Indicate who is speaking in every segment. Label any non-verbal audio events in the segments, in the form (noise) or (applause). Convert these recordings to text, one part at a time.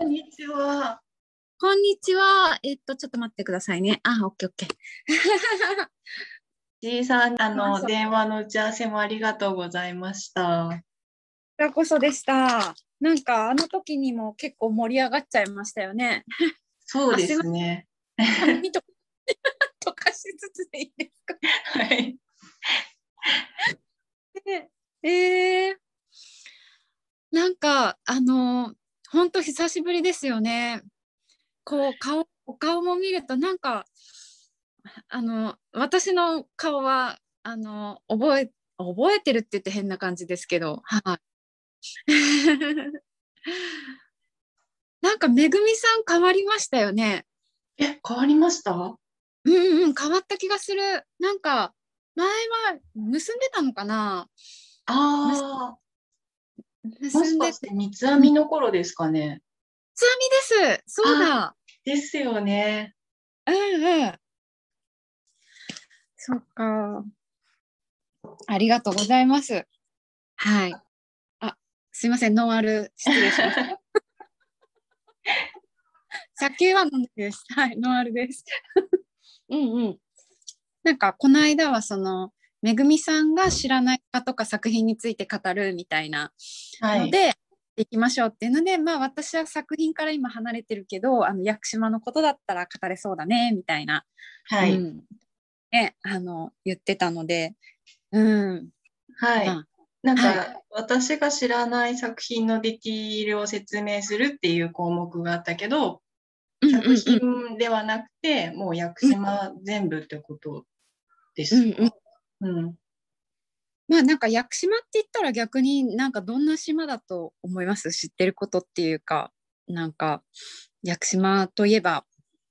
Speaker 1: こんにちは。
Speaker 2: こんにちは。えっと、ちょっと待ってくださいね。あ、オッケーオッケー。(laughs)
Speaker 1: じいさん、あの、電話の打ち合わせもありがとうございました。
Speaker 2: こちらこそでした。なんか、あの時にも結構盛り上がっちゃいましたよね。
Speaker 1: そうですね。
Speaker 2: 髪と (laughs) とかしつつでいいですか？
Speaker 1: はい。
Speaker 2: でえー、なんか、あの、本当久しぶりですよね。こう、顔、お顔も見ると、なんか、あの、私の顔は、あの、覚え、覚えてるって言って変な感じですけど、はい。(laughs) なんか、めぐみさん変わりましたよね。
Speaker 1: え、変わりました？
Speaker 2: うんうん、変わった気がする。なんか、前は結んでたのかな
Speaker 1: ああ、もしかして三つ編みの頃ですかね。
Speaker 2: つ編みです。そうだ。
Speaker 1: ですよね。
Speaker 2: うんうん。そっか。ありがとうございます。はい。あ、すいません、ノンアル失礼しました。(laughs) 酒は飲んでです。はい、ノンアルです。うんうん。なんかこの間はそのめぐみさんが知らないかとか作品について語るみたいな
Speaker 1: はい。
Speaker 2: ので、行きましょうっていうので、まあ私は作品から今離れてるけど、あの屋久島のことだったら語れそうだねみたいな、
Speaker 1: はい。
Speaker 2: うんね、あの言ってたので、うん、
Speaker 1: はい
Speaker 2: あ。
Speaker 1: なんか、
Speaker 2: は
Speaker 1: 私が知らない作品のディティールを説明するっていう項目があったけど、
Speaker 2: うんうん
Speaker 1: 作品ではなくて、もう屋久島全部ってことです
Speaker 2: うん
Speaker 1: か。うん。
Speaker 2: まあなんか屋久島って言ったら逆になんかどんな島だと思います？知ってることっていうかなんか屋久島といえば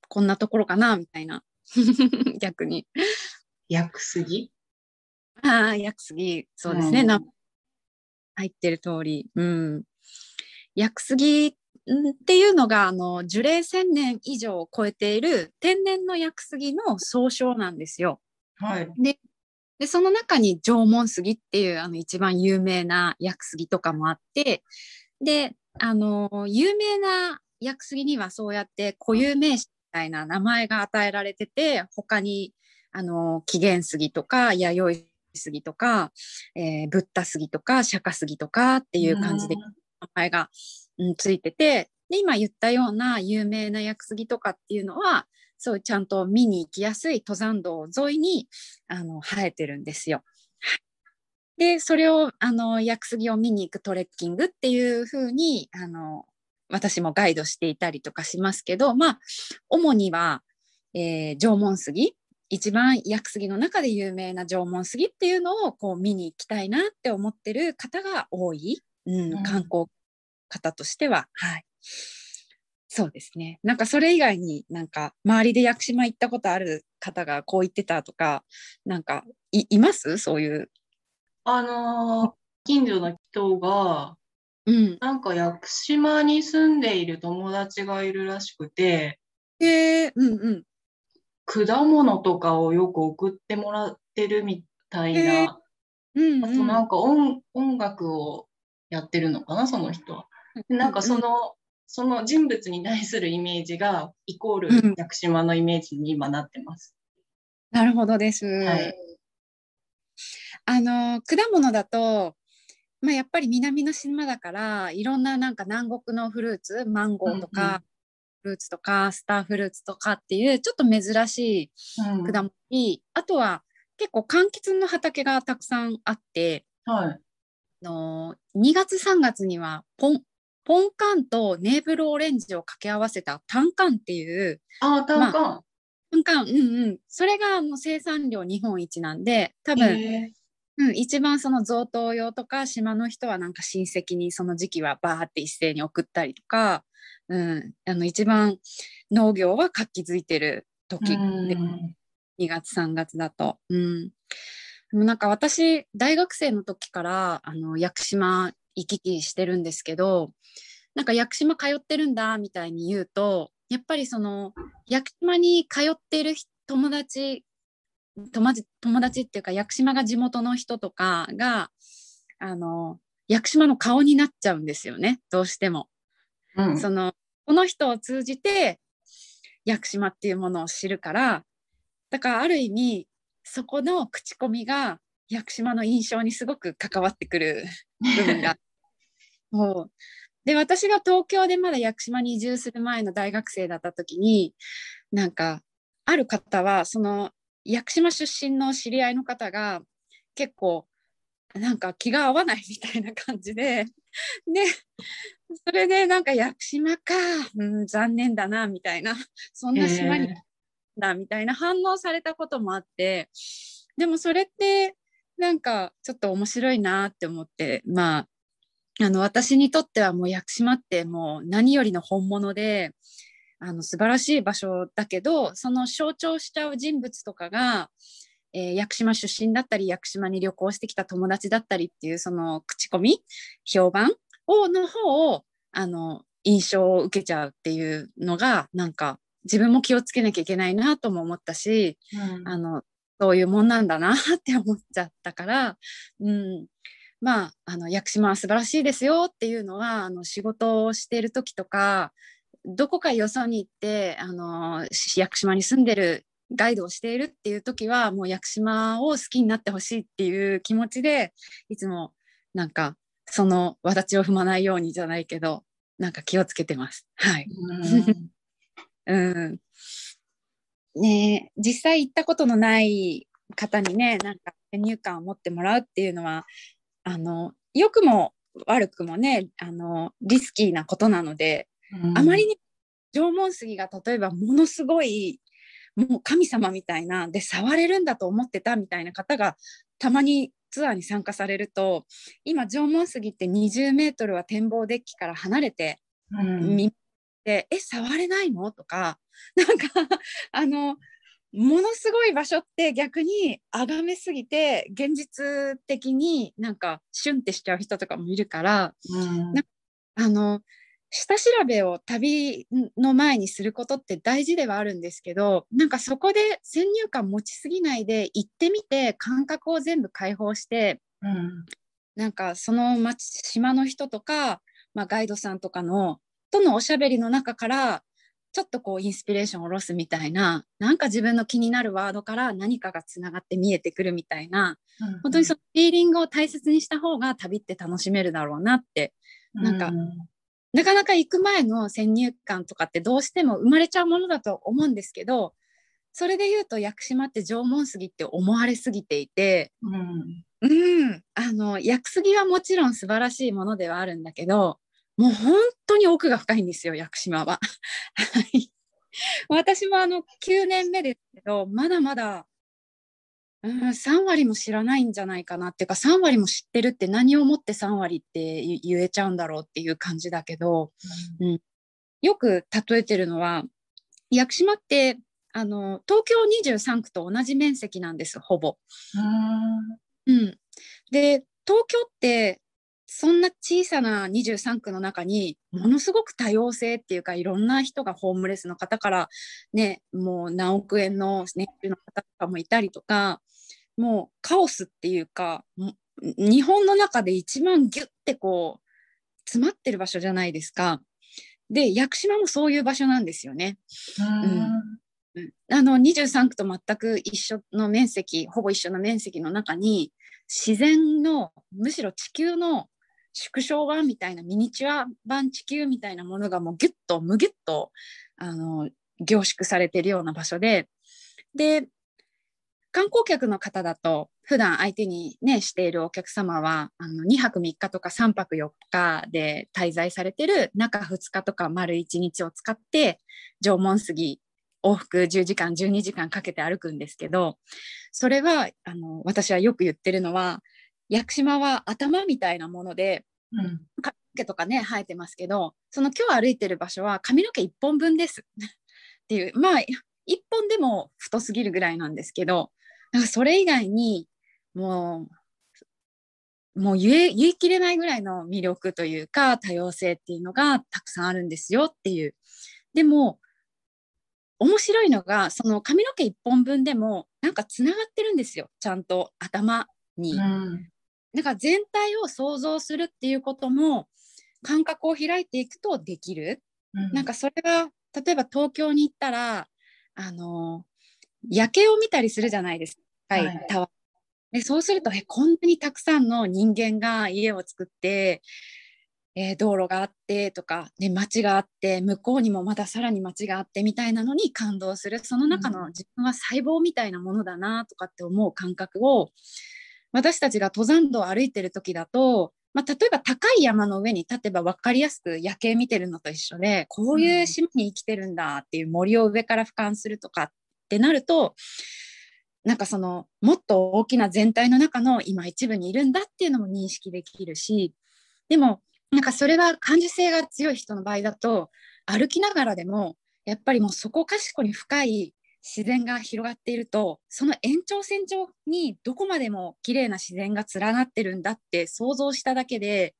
Speaker 2: こんなところかなみたいな。(laughs) 逆に。
Speaker 1: 屋久杉？
Speaker 2: ああ屋久杉。そうですね、
Speaker 1: うん。
Speaker 2: な入ってる通り。うん。屋久杉んっていうのがあの樹齢1000年以上を超えている天然の屋久杉の総称なんですよ。
Speaker 1: はい。
Speaker 2: で、その中に縄文杉っていうあの一番有名な屋久杉とかもあって、で、あの、有名な屋久杉にはそうやって固有名詞みたいな名前が与えられてて、他に、あの、紀元杉とか、弥生杉とか、えー、ブッダ杉とか、釈迦杉とかっていう感じで名前が、うん、ついてて、で、今言ったような有名な屋久杉とかっていうのは、そうちゃんと見に行きやすい登山道沿いにあの生えてるんですよ。で、それをあの屋久杉を見に行くトレッキングっていう風にあの私もガイドしていたりとかしますけど、まあ主には、えー縄文杉一番屋久杉の中で有名な縄文杉っていうのをこう見に行きたいなって思ってる方が多い、うん
Speaker 1: うん
Speaker 2: 観光方としては、はい。そうですね。なんかそれ以外になんか周りで屋久島行ったことある方がこう言ってたとか、なんかいいます？そういう。
Speaker 1: あのー近所の人が、
Speaker 2: うん。
Speaker 1: なんか屋久島に住んでいる友達がいるらしくて、
Speaker 2: へえ、うんうん。
Speaker 1: 果物とかをよく送ってもらってるみたい
Speaker 2: へー
Speaker 1: な、
Speaker 2: うん、
Speaker 1: あとなんか音音楽をやってるのかな、その人は。でなんかその、その人物に対するイメージが、イコー
Speaker 2: うん
Speaker 1: ル屋久島のイメージに今なってます。
Speaker 2: なるほどです。
Speaker 1: はい
Speaker 2: あの果物だと、まあ、やっぱり南の島だからいろんななんか南国のフルーツマンゴーとか、
Speaker 1: うんうん
Speaker 2: フルーツとかスターフルーツとかっていうちょっと珍しい
Speaker 1: うん
Speaker 2: 果物に、あとは結構柑橘の畑がたくさんあって
Speaker 1: はい。
Speaker 2: あの2月3月にはポンポンカンとネーブルオレンジを掛け合わせたタンカンっていう
Speaker 1: あー、単価。
Speaker 2: タンカン、うんうん、それがあの生産量日本一なんで多分、
Speaker 1: へ
Speaker 2: うん、一番その贈答用とか島の人はなんか親戚にその時期はバーって一斉に送ったりとか、うん、あの一番農業は活気づいてる
Speaker 1: ー
Speaker 2: 時で
Speaker 1: うん。
Speaker 2: 2月3月だと。うん、でもなんか私大学生の時からあの屋久島行き来してるんですけどなんか屋久島通ってるんだみたいに言うとやっぱりその屋久島に通ってる人友達友達友達っていうか屋久島が地元の人とかがあの屋久島の顔になっちゃうんですよねどうしても。
Speaker 1: うん
Speaker 2: そのこの人を通じて屋久島っていうものを知るからだからある意味そこの口コミが屋久島の印象にすごく関わってくる部分がもう。で私が東京でまだ屋久島に移住する前の大学生だった時になんかある方はその屋久島出身の知り合いの方が結構なんか気が合わないみたいな感じででそれでなんか屋久島か、うん、残念だなみたいなそんな島に、だみたいな反応されたこともあってでもそれってなんかちょっと面白いなって思ってまああの私にとってはもう屋久島ってもう何よりの本物であの素晴らしい場所だけどその象徴しちゃう人物とかが、えー、屋久島出身だったり屋久島に旅行してきた友達だったりっていうその口コミ評判をの方をあの印象を受けちゃうっていうのがなんか自分も気をつけなきゃいけないなとも思ったし、うん、あのそういうもんなんだなって思っちゃったから、うん、まああの屋久島は素晴らしいですよっていうのはあの仕事をしている時とかどこかよそに行ってあの屋久島に住んでるガイドをしているっていう時はもう屋久島を好きになってほしいっていう気持ちでいつもなんかその私を踏まないようにじゃないけどなんか気をつけてます。はい。うんね実際行ったことのない方にねなんか先入観を持ってもらうっていうのはあの良くも悪くもねあのリスキーなことなので、うん、あまりに縄文杉が例えばものすごいもう神様みたいなで触れるんだと思ってたみたいな方がたまにツアーに参加されると今縄文杉って20メートルは展望デッキから離れて見て、うん、え触れないの？とかなんか (laughs) あのものすごい場所って逆に崇めすぎて現実的になんかシュンってしちゃう人とかもいるから、うん、あの下調べを旅の前にすることって大事ではあるんですけどなんかそこで先入観持ちすぎないで行ってみて感覚を全部解放して、うん、なんかその町島の人とか、まあ、ガイドさんとかのとのおしゃべりの中からちょっとこうインスピレーションを下ろすみたいななんか自分の気になるワードから何かがつながって見えてくるみたいな、うん、本当にそのフィーリングを大切にした方が旅って楽しめるだろうなってなんか、うん、なかなか行く前の先入観とかってどうしても生まれちゃうものだと思うんですけどそれで言うと屋久島って縄文杉って思われすぎていて、うん、うん、あの屋久杉はもちろん素晴らしいものではあるんだけどもう本当に奥が深いんですよ屋久島は。私もあの9年目ですけどまだまだ、うん、3割も知らないんじゃないかなっていうか3割も知ってるって何をもって3割って言えちゃうんだろうっていう感じだけど、うん、うん、よく例えてるのは屋久島ってあの東京23区と同じ面積なんですほぼ。うん、で東京ってそんな小さな23区の中にものすごく多様性っていうかいろんな人がホームレスの方からねもう何億円の年収の方とかもいたりとかもうカオスっていうか日本の中で一番ギュッてこう詰まってる場所じゃないですか。で屋久島もそういう場所なんですよね。うん、あの23区と全く一緒の面積ほぼ一緒の面積の中に自然のむしろ地球の縮小版みたいなミニチュア版地球みたいなものがもうギュッとむぎゅっとあの凝縮されてるような場所で。で観光客の方だと普段相手にねしているお客様はあの2泊3日とか3泊4日で滞在されてる中2日とか丸1日を使って縄文杉往復10時間12時間かけて歩くんですけどそれはあの私はよく言ってるのは屋久島は頭みたいなもので、うん、髪の毛とかね生えてますけどその今日歩いてる場所は髪の毛1本分です。(laughs) っていうまあ1本でも太すぎるぐらいなんですけどなんかそれ以外にもうもう言え言い切れないぐらいの魅力というか多様性っていうのがたくさんあるんですよっていう。でも面白いのがその髪の毛1本分でもなんかつながってるんですよ。ちゃんと頭に、うん、だから全体を想像するっていうことも感覚を開いていくとできる。
Speaker 1: うん。
Speaker 2: なんかそれが例えば東京に行ったらあの夜景を見たりするじゃないですか、はい。
Speaker 1: はい。
Speaker 2: タワーでそうするとえこんなにたくさんの人間が家を作って、えー道路があってとか、ね、街があって向こうにもまださらに街があってみたいなのに感動する。その中
Speaker 1: うん。
Speaker 2: の自分は細胞みたいなものだなとかって思う感覚を私たちが登山道を歩いてる時だと、まあ、例えば高い山の上に立てば分かりやすく夜景見てるのと一緒でこういう島に生きてるんだっていう森を上から俯瞰するとかってなるとなんかそのもっと大きな全体の中の今一部にいるんだっていうのも認識できるしでもなんかそれは感受性が強い人の場合だと歩きながらでもやっぱりもうそこかしこに深い自然が広がっているとその延長線上にどこまでも綺麗な自然が連なってるんだって想像しただけで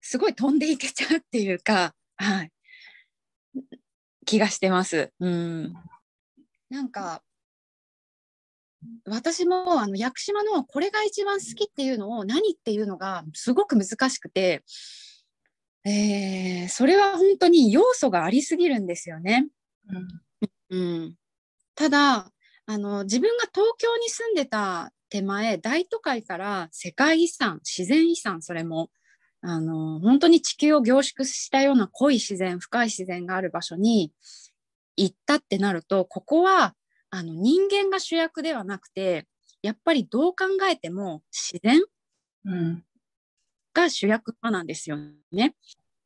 Speaker 2: すごい飛んでいけちゃうっていうか、はい、気がしてます。うん、なんか私もあの屋久島のこれが一番好きっていうのを何っていうのがすごく難しくて、えーそれは本当に要素がありすぎるんですよね。うん、ただあの自分が東京に住んでた手前大都会から世界遺産自然遺産それもあの本当に地球を凝縮したような濃い自然深い自然がある場所に行ったってなるとここはあの人間が主役ではなくてやっぱりどう考えても自然
Speaker 1: うん
Speaker 2: が主役なんですよね。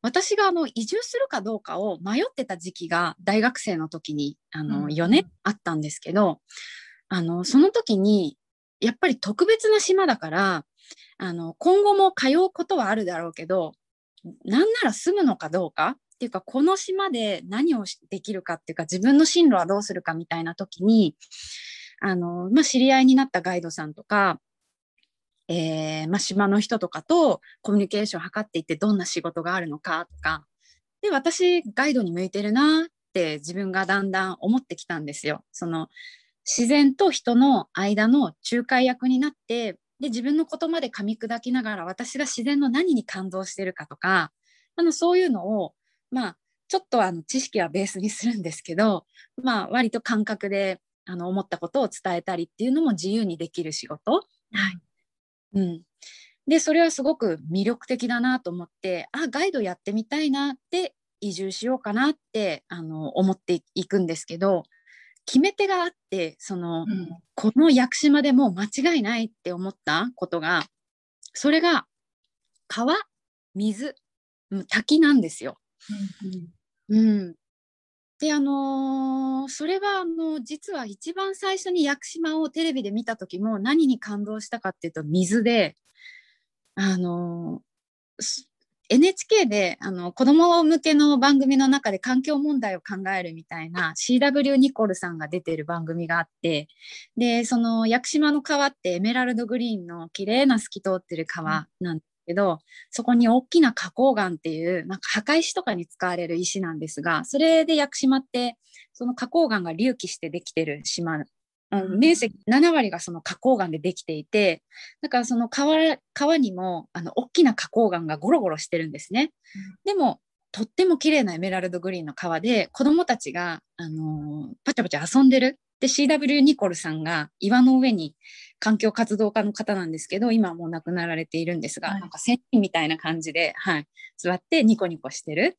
Speaker 2: 私があの移住するかどうかを迷ってた時期が大学生の時にあの
Speaker 1: うん。
Speaker 2: 4年あったんですけど、あのその時にやっぱり特別な島だからあの今後も通うことはあるだろうけどなんなら住むのかどうかっていうかこの島で何をしできるかっていうか自分の進路はどうするかみたいな時にあの、まあ、知り合いになったガイドさんとかえーま、島の人とかとコミュニケーションを図っていってどんな仕事があるのかとかで私ガイドに向いてるなって自分がだんだん思ってきたんですよ。その自然と人の間の仲介役になってで自分のことまで噛み砕きながら私が自然の何に感動してるかとかあのそういうのをまあちょっとあの知識はベースにするんですけど、まあ、割と感覚であの思ったことを伝えたりっていうのも自由にできる仕事。はいうん、でそれはすごく魅力的だなと思ってあガイドやってみたいなって移住しようかなってあの思っていくんですけど決め手があってその
Speaker 1: うん。
Speaker 2: この屋久島でもう間違いないって思ったことがそれが川水うん滝なんですよ。うん、であのーそれはあの実は一番最初に屋久島をテレビで見た時も何に感動したかっていうと水であのー NHK であの子ども向けの番組の中で環境問題を考えるみたいな CW ニコルさんが出てる番組があってでその屋久島の川ってエメラルドグリーンの綺麗な透き通ってる川なんでけど、そこに大きな花崗岩っていうなんか墓石とかに使われる石なんですがそれで屋久島ってその花崗岩が隆起してできてる島、うん面積7割がその花崗岩でできていてだからその川川にもあの大きな花崗岩がゴロゴロしてるんですね。でもとっても綺麗なエメラルドグリーンの川で子どもたちが、あのーパチャパチャ遊んでる。で CW ニコルさんが岩の上に環境活動家の方なんですけど今はもう亡くなられているんですが、
Speaker 1: はい
Speaker 2: なんか仙人みたいな感じで、はい、座ってニコニコしてる。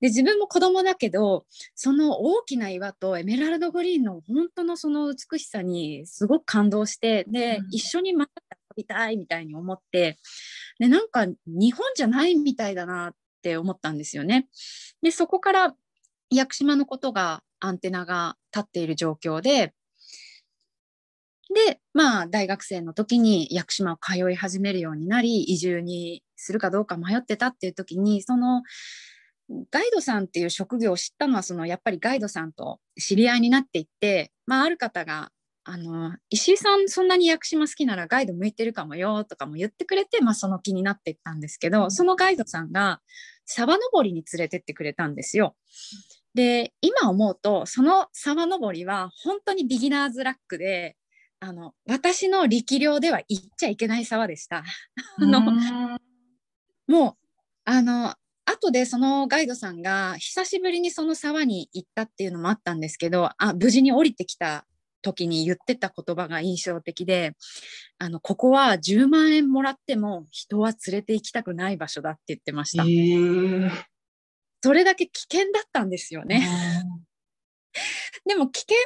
Speaker 2: で自分も子供だけどその大きな岩とエメラルドグリーンの本当のその美しさにすごく感動してで、
Speaker 1: うん
Speaker 2: 一緒にまた遊びたいみたいに思ってでなんか日本じゃないみたいだなって思ったんですよね。でそこから屋久島のことがアンテナが立っている状況ででまあ大学生の時に屋久島を通い始めるようになり移住にするかどうか迷ってたっていう時にそのガイドさんっていう職業を知ったのはそのやっぱりガイドさんと知り合いになっていって、まあ、ある方があの石井さんそんなに屋久島好きならガイド向いてるかもよとかも言ってくれて、まあ、その気になっていったんですけど、
Speaker 1: うん
Speaker 2: そのガイドさんが沢登りに連れてってくれたんですよ。で今思うとその沢登りは本当にビギナーズラックであの私の力量では行っちゃいけない沢でした。あの
Speaker 1: うん
Speaker 2: もうあの後でそのガイドさんが久しぶりにその沢に行ったっていうのもあったんですけどあ無事に降りてきた時に言ってた言葉が印象的であのここは10万円もらっても人は連れて行きたくない場所だって言ってました。それだけ危険だったんですよね。でも危険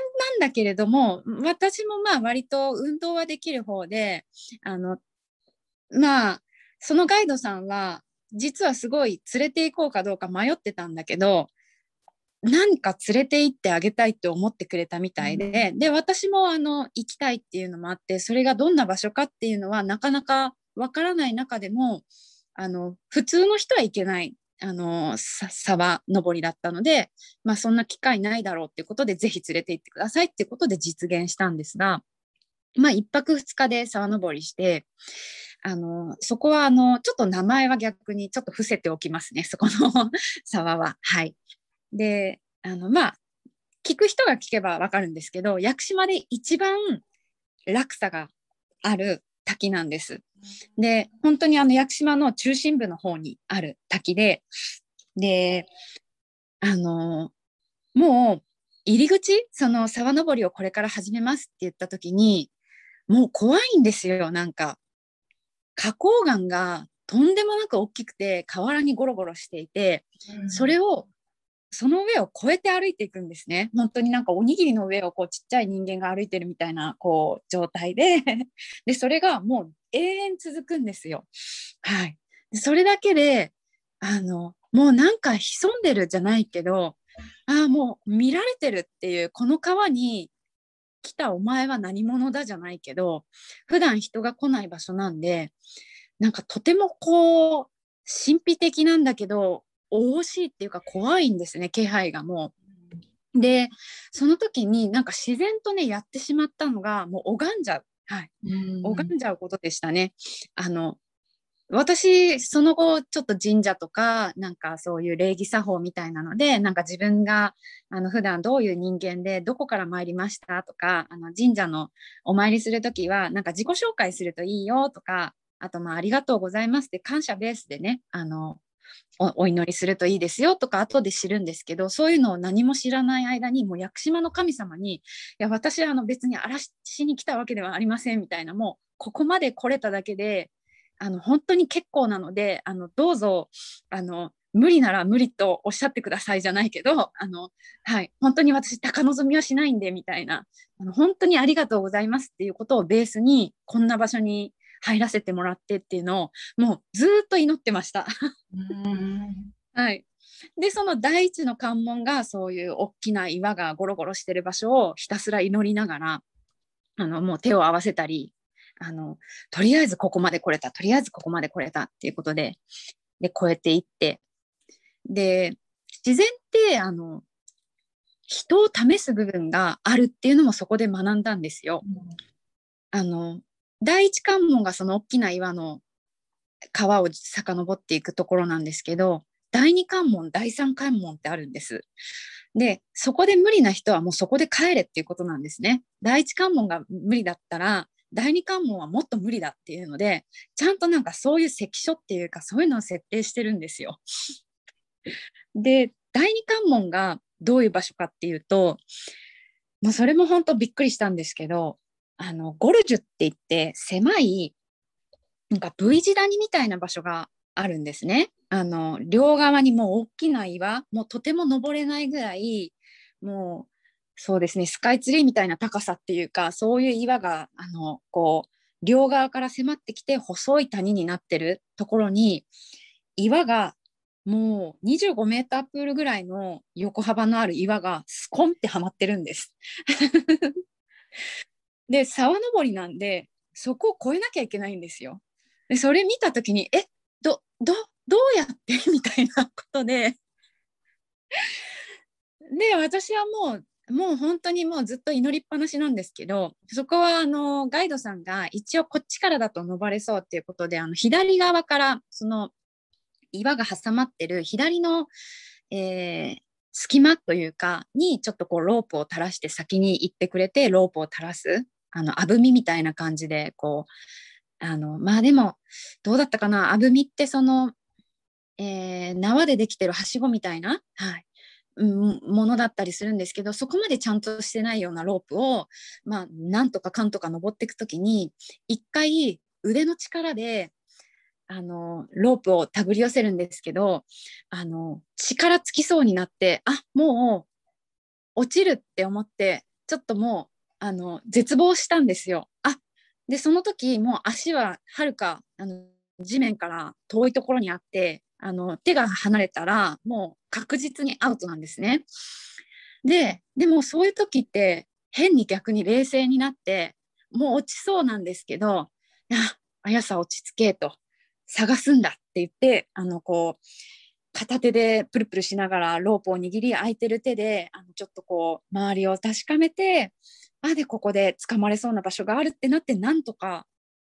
Speaker 2: なんだけれども私もまあ割と運動はできる方であのまあそのガイドさんは実はすごい連れて行こうかどうか迷ってたんだけど何か連れて行ってあげたいって思ってくれたみたいで、で私もあの行きたいっていうのもあってそれがどんな場所かっていうのはなかなかわからない中でもあの普通の人は行けない。あの沢登りだったので、まあ、そんな機会ないだろうっていうことでぜひ連れて行ってくださいっていうことで実現したんですが、まあ、1泊2日で沢登りしてあのそこはあのちょっと名前は逆にちょっと伏せておきますねそこの (laughs) 沢は。はい、であのまあ聞く人が聞けば分かるんですけど屋久島で一番落差がある滝なんです。で本当にあの屋久島の中心部の方にある滝でであのもう入り口その沢登りをこれから始めますって言った時にもう怖いんですよなんか。花崗岩がとんでもなく大きくて河原にゴロゴロしていて、うん、それをその上を越えて歩いていくんですね。本当になんかおにぎりの上をこうちっちゃい人間が歩いてるみたいなこう状態で (laughs) でそれがもう永遠続くんですよ。はい、それだけであのもうなんか潜んでるじゃないけどああもう見られてるっていうこの川に来たお前は何者だじゃないけど普段人が来ない場所なんでなんかとてもこう神秘的なんだけど惜しいっていうか怖いんですね気配がもう。でその時になんか自然とねやってしまったのがもう拝んじゃう、はい、拝んじゃうことでしたね。あの私その後ちょっと神社とかなんかそういう礼儀作法みたいなのでなんか自分があの普段どういう人間でどこから参りましたとかあの神社のお参りする時はなんか自己紹介するといいよとかあとまあありがとうございますって感謝ベースでねあのお祈りするといいですよとか後で知るんですけどそういうのを何も知らない間にもう屋久島の神様に「いや私はあの別に荒らしに来たわけではありません」みたいなもうここまで来れただけであの本当に結構なのであのどうぞあの無理なら無理とおっしゃってくださいじゃないけどあの、はい、本当に私高望みはしないんでみたいなあの本当にありがとうございますっていうことをベースにこんな場所に入らせてもらってっていうのをもうずっと祈ってました。はい、でその第一の関門がそういう大きな岩がゴロゴロしてる場所をひたすら祈りながらあのもう手を合わせたりあのとりあえずここまで来れたとりあえずここまで来れたっていうことでで超えていってで自然ってあの人を試す部分があるっていうのもそこで学んだんですよ。うん、あの第一関門がその大きな岩の川を遡っていくところなんですけど第二関門第三関門ってあるんです。でそこで無理な人はもうそこで帰れっていうことなんですね。第一関門が無理だったら第二関門はもっと無理だっていうのでちゃんとなんかそういう関所っていうかそういうのを設定してるんですよ。で第二関門がどういう場所かっていうともうそれも本当びっくりしたんですけどあのゴルジュって言って狭いなんか V 字谷みたいな場所があるんですね。あの両側にもう大きな岩もうとても登れないぐらいもうそうですねスカイツリーみたいな高さっていうかそういう岩があのこう両側から迫ってきて細い谷になってるところに岩がもう25メータープールぐらいの横幅のある岩がスコンってはまってるんです。で沢登りなんでそこを越えなきゃいけないんですよ。でそれ見た時にえどどどうやって？(laughs) みたいなことで。で私はもうもう本当にもうずっと祈りっぱなしなんですけどそこはあのガイドさんが一応こっちからだと登れそうっていうことであの左側からその岩が挟まってる左の、えー、隙間というかにちょっとこうロープを垂らして先に行ってくれてロープを垂らす。あのあぶみみたいな感じでこうあのまあでもどうだったかな？あぶみってそのえー、縄でできてるはしごみたいな、はい、ものだったりするんですけどそこまでちゃんとしてないようなロープを、まあ、なんとかかんとか登っていく時に一回腕の力であのロープを手繰り寄せるんですけどあの力尽きそうになってあもう落ちるって思ってちょっともうあの絶望したんですよ。あでその時もう足ははるかあの地面から遠いところにあってあの手が離れたらもう確実にアウトなんですね。ででもそういう時って変に逆に冷静になってもう落ちそうなんですけど「ああやさ落ち着け」と「探すんだ」って言ってあのこう片手でプルプルしながらロープを握り空いてる手であのちょっとこう周りを確かめてあでここで掴まれそうな場所があるってなってなんとか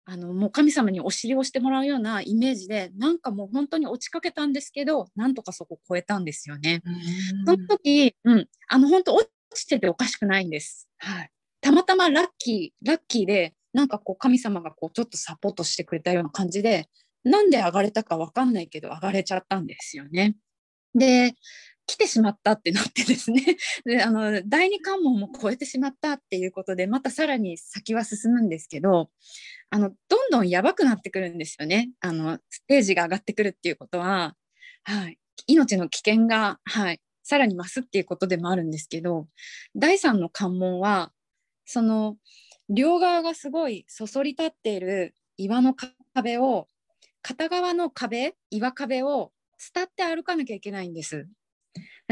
Speaker 2: あのもう神様にお尻をしてもらうようなイメージでなんかもう本当に落ちかけたんですけどなんとかそこ超えたんですよね。その時、うん、あの本当落ちてておかしくないんです。はい、たまたまラッキーラッキーでなんかこう神様がこうちょっとサポートしてくれたような感じでなんで上がれたか分かんないけど上がれちゃったんですよね。で来てしまったってなってですね。(laughs) であの第二関門も超えてしまったっていうことでまたさらに先は進むんですけどあのどんどんやばくなってくるんですよね。あのステージが上がってくるっていうことは、はい、命の危険が、はい、さらに増すっていうことでもあるんですけど第三の関門はその両側がすごいそそり立っている岩の壁を片側の壁岩壁を伝って歩かなきゃいけないんです。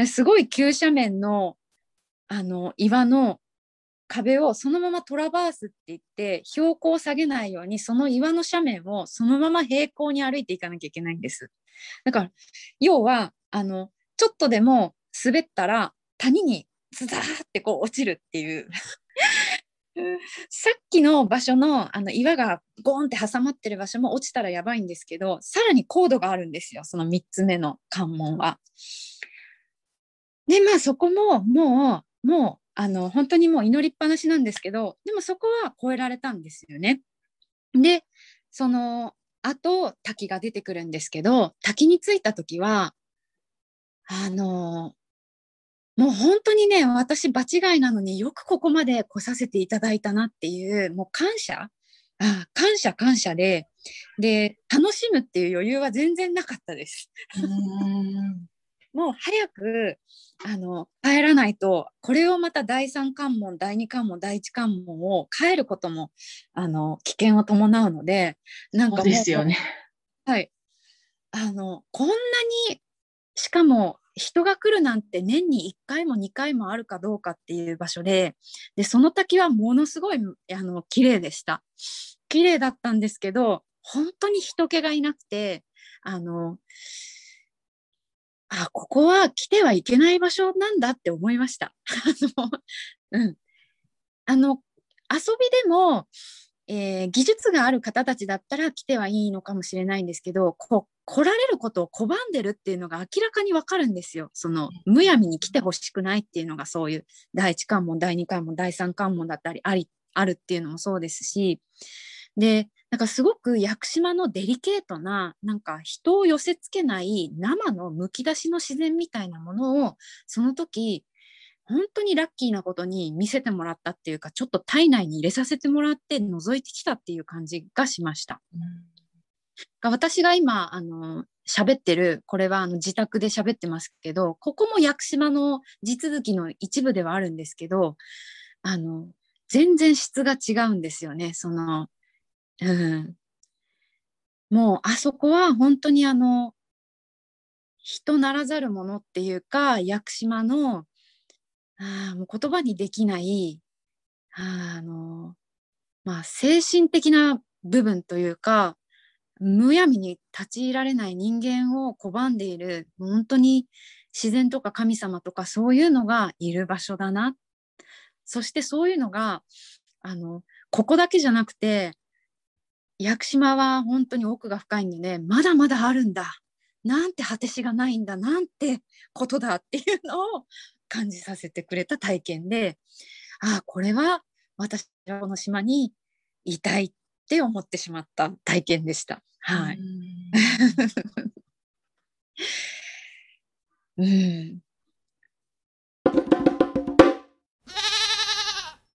Speaker 2: すごい急斜面のあの岩の壁をそのままトラバースって言って標高を下げないようにその岩の斜面をそのまま平行に歩いていかなきゃいけないんです。だから要はあのちょっとでも滑ったら谷にズザーってこう落ちるっていう (laughs) さっきの場所のあの岩がゴーンって挟まってる場所も落ちたらやばいんですけどさらに高度があるんですよその3つ目の関門は。でまあそこももうもうあの本当にもう祈りっぱなしなんですけどでもそこは超えられたんですよね。でその後滝が出てくるんですけど滝に着いた時はあのもう本当にね私場違いなのによくここまで来させていただいたなっていうもう感謝？あ感謝感謝でで楽しむっていう余裕は全然なかったです。もう早くあの帰らないとこれをまた第3関門第2関門第1関門を帰ることもあの危険を伴うので
Speaker 1: なんかですよね。
Speaker 2: はいあのこんなにしかも人が来るなんて年に1回も2回もあるかどうかっていう場所ででその滝はものすごいあの綺麗でした綺麗だったんですけど本当に人気がいなくてあのあここは来てはいけない場所なんだって思いました。(laughs) あのうん、あの遊びでも、えー、技術がある方たちだったら来てはいいのかもしれないんですけどこ来られることを拒んでるっていうのが明らかにわかるんですよ。そのむやみに来てほしくないっていうのがそういう第一関門第二関門第三関門だったりありあるっていうのもそうですしでなんかすごく屋久島のデリケートななんか人を寄せつけない生のむき出しの自然みたいなものをその時本当にラッキーなことに見せてもらったっていうかちょっと体内に入れさせてもらって覗いてきたっていう感じがしました。うん、私が今あの喋ってるこれはあの自宅で喋ってますけどここも屋久島の地続きの一部ではあるんですけどあの全然質が違うんですよねそのうん、もうあそこは本当にあの人ならざるものっていうか屋久島のあもう言葉にできないあの、まあ、精神的な部分というかむやみに立ち入られない人間を拒んでいる本当に自然とか神様とかそういうのがいる場所だな。そしてそういうのがあのここだけじゃなくて屋久島は本当に奥が深いんでねまだまだあるんだ。なんて果てしがないんだなんてことだっていうのを感じさせてくれた体験でああこれは私はこの島にいたいって思ってしまった体験でした。はい。うん (laughs)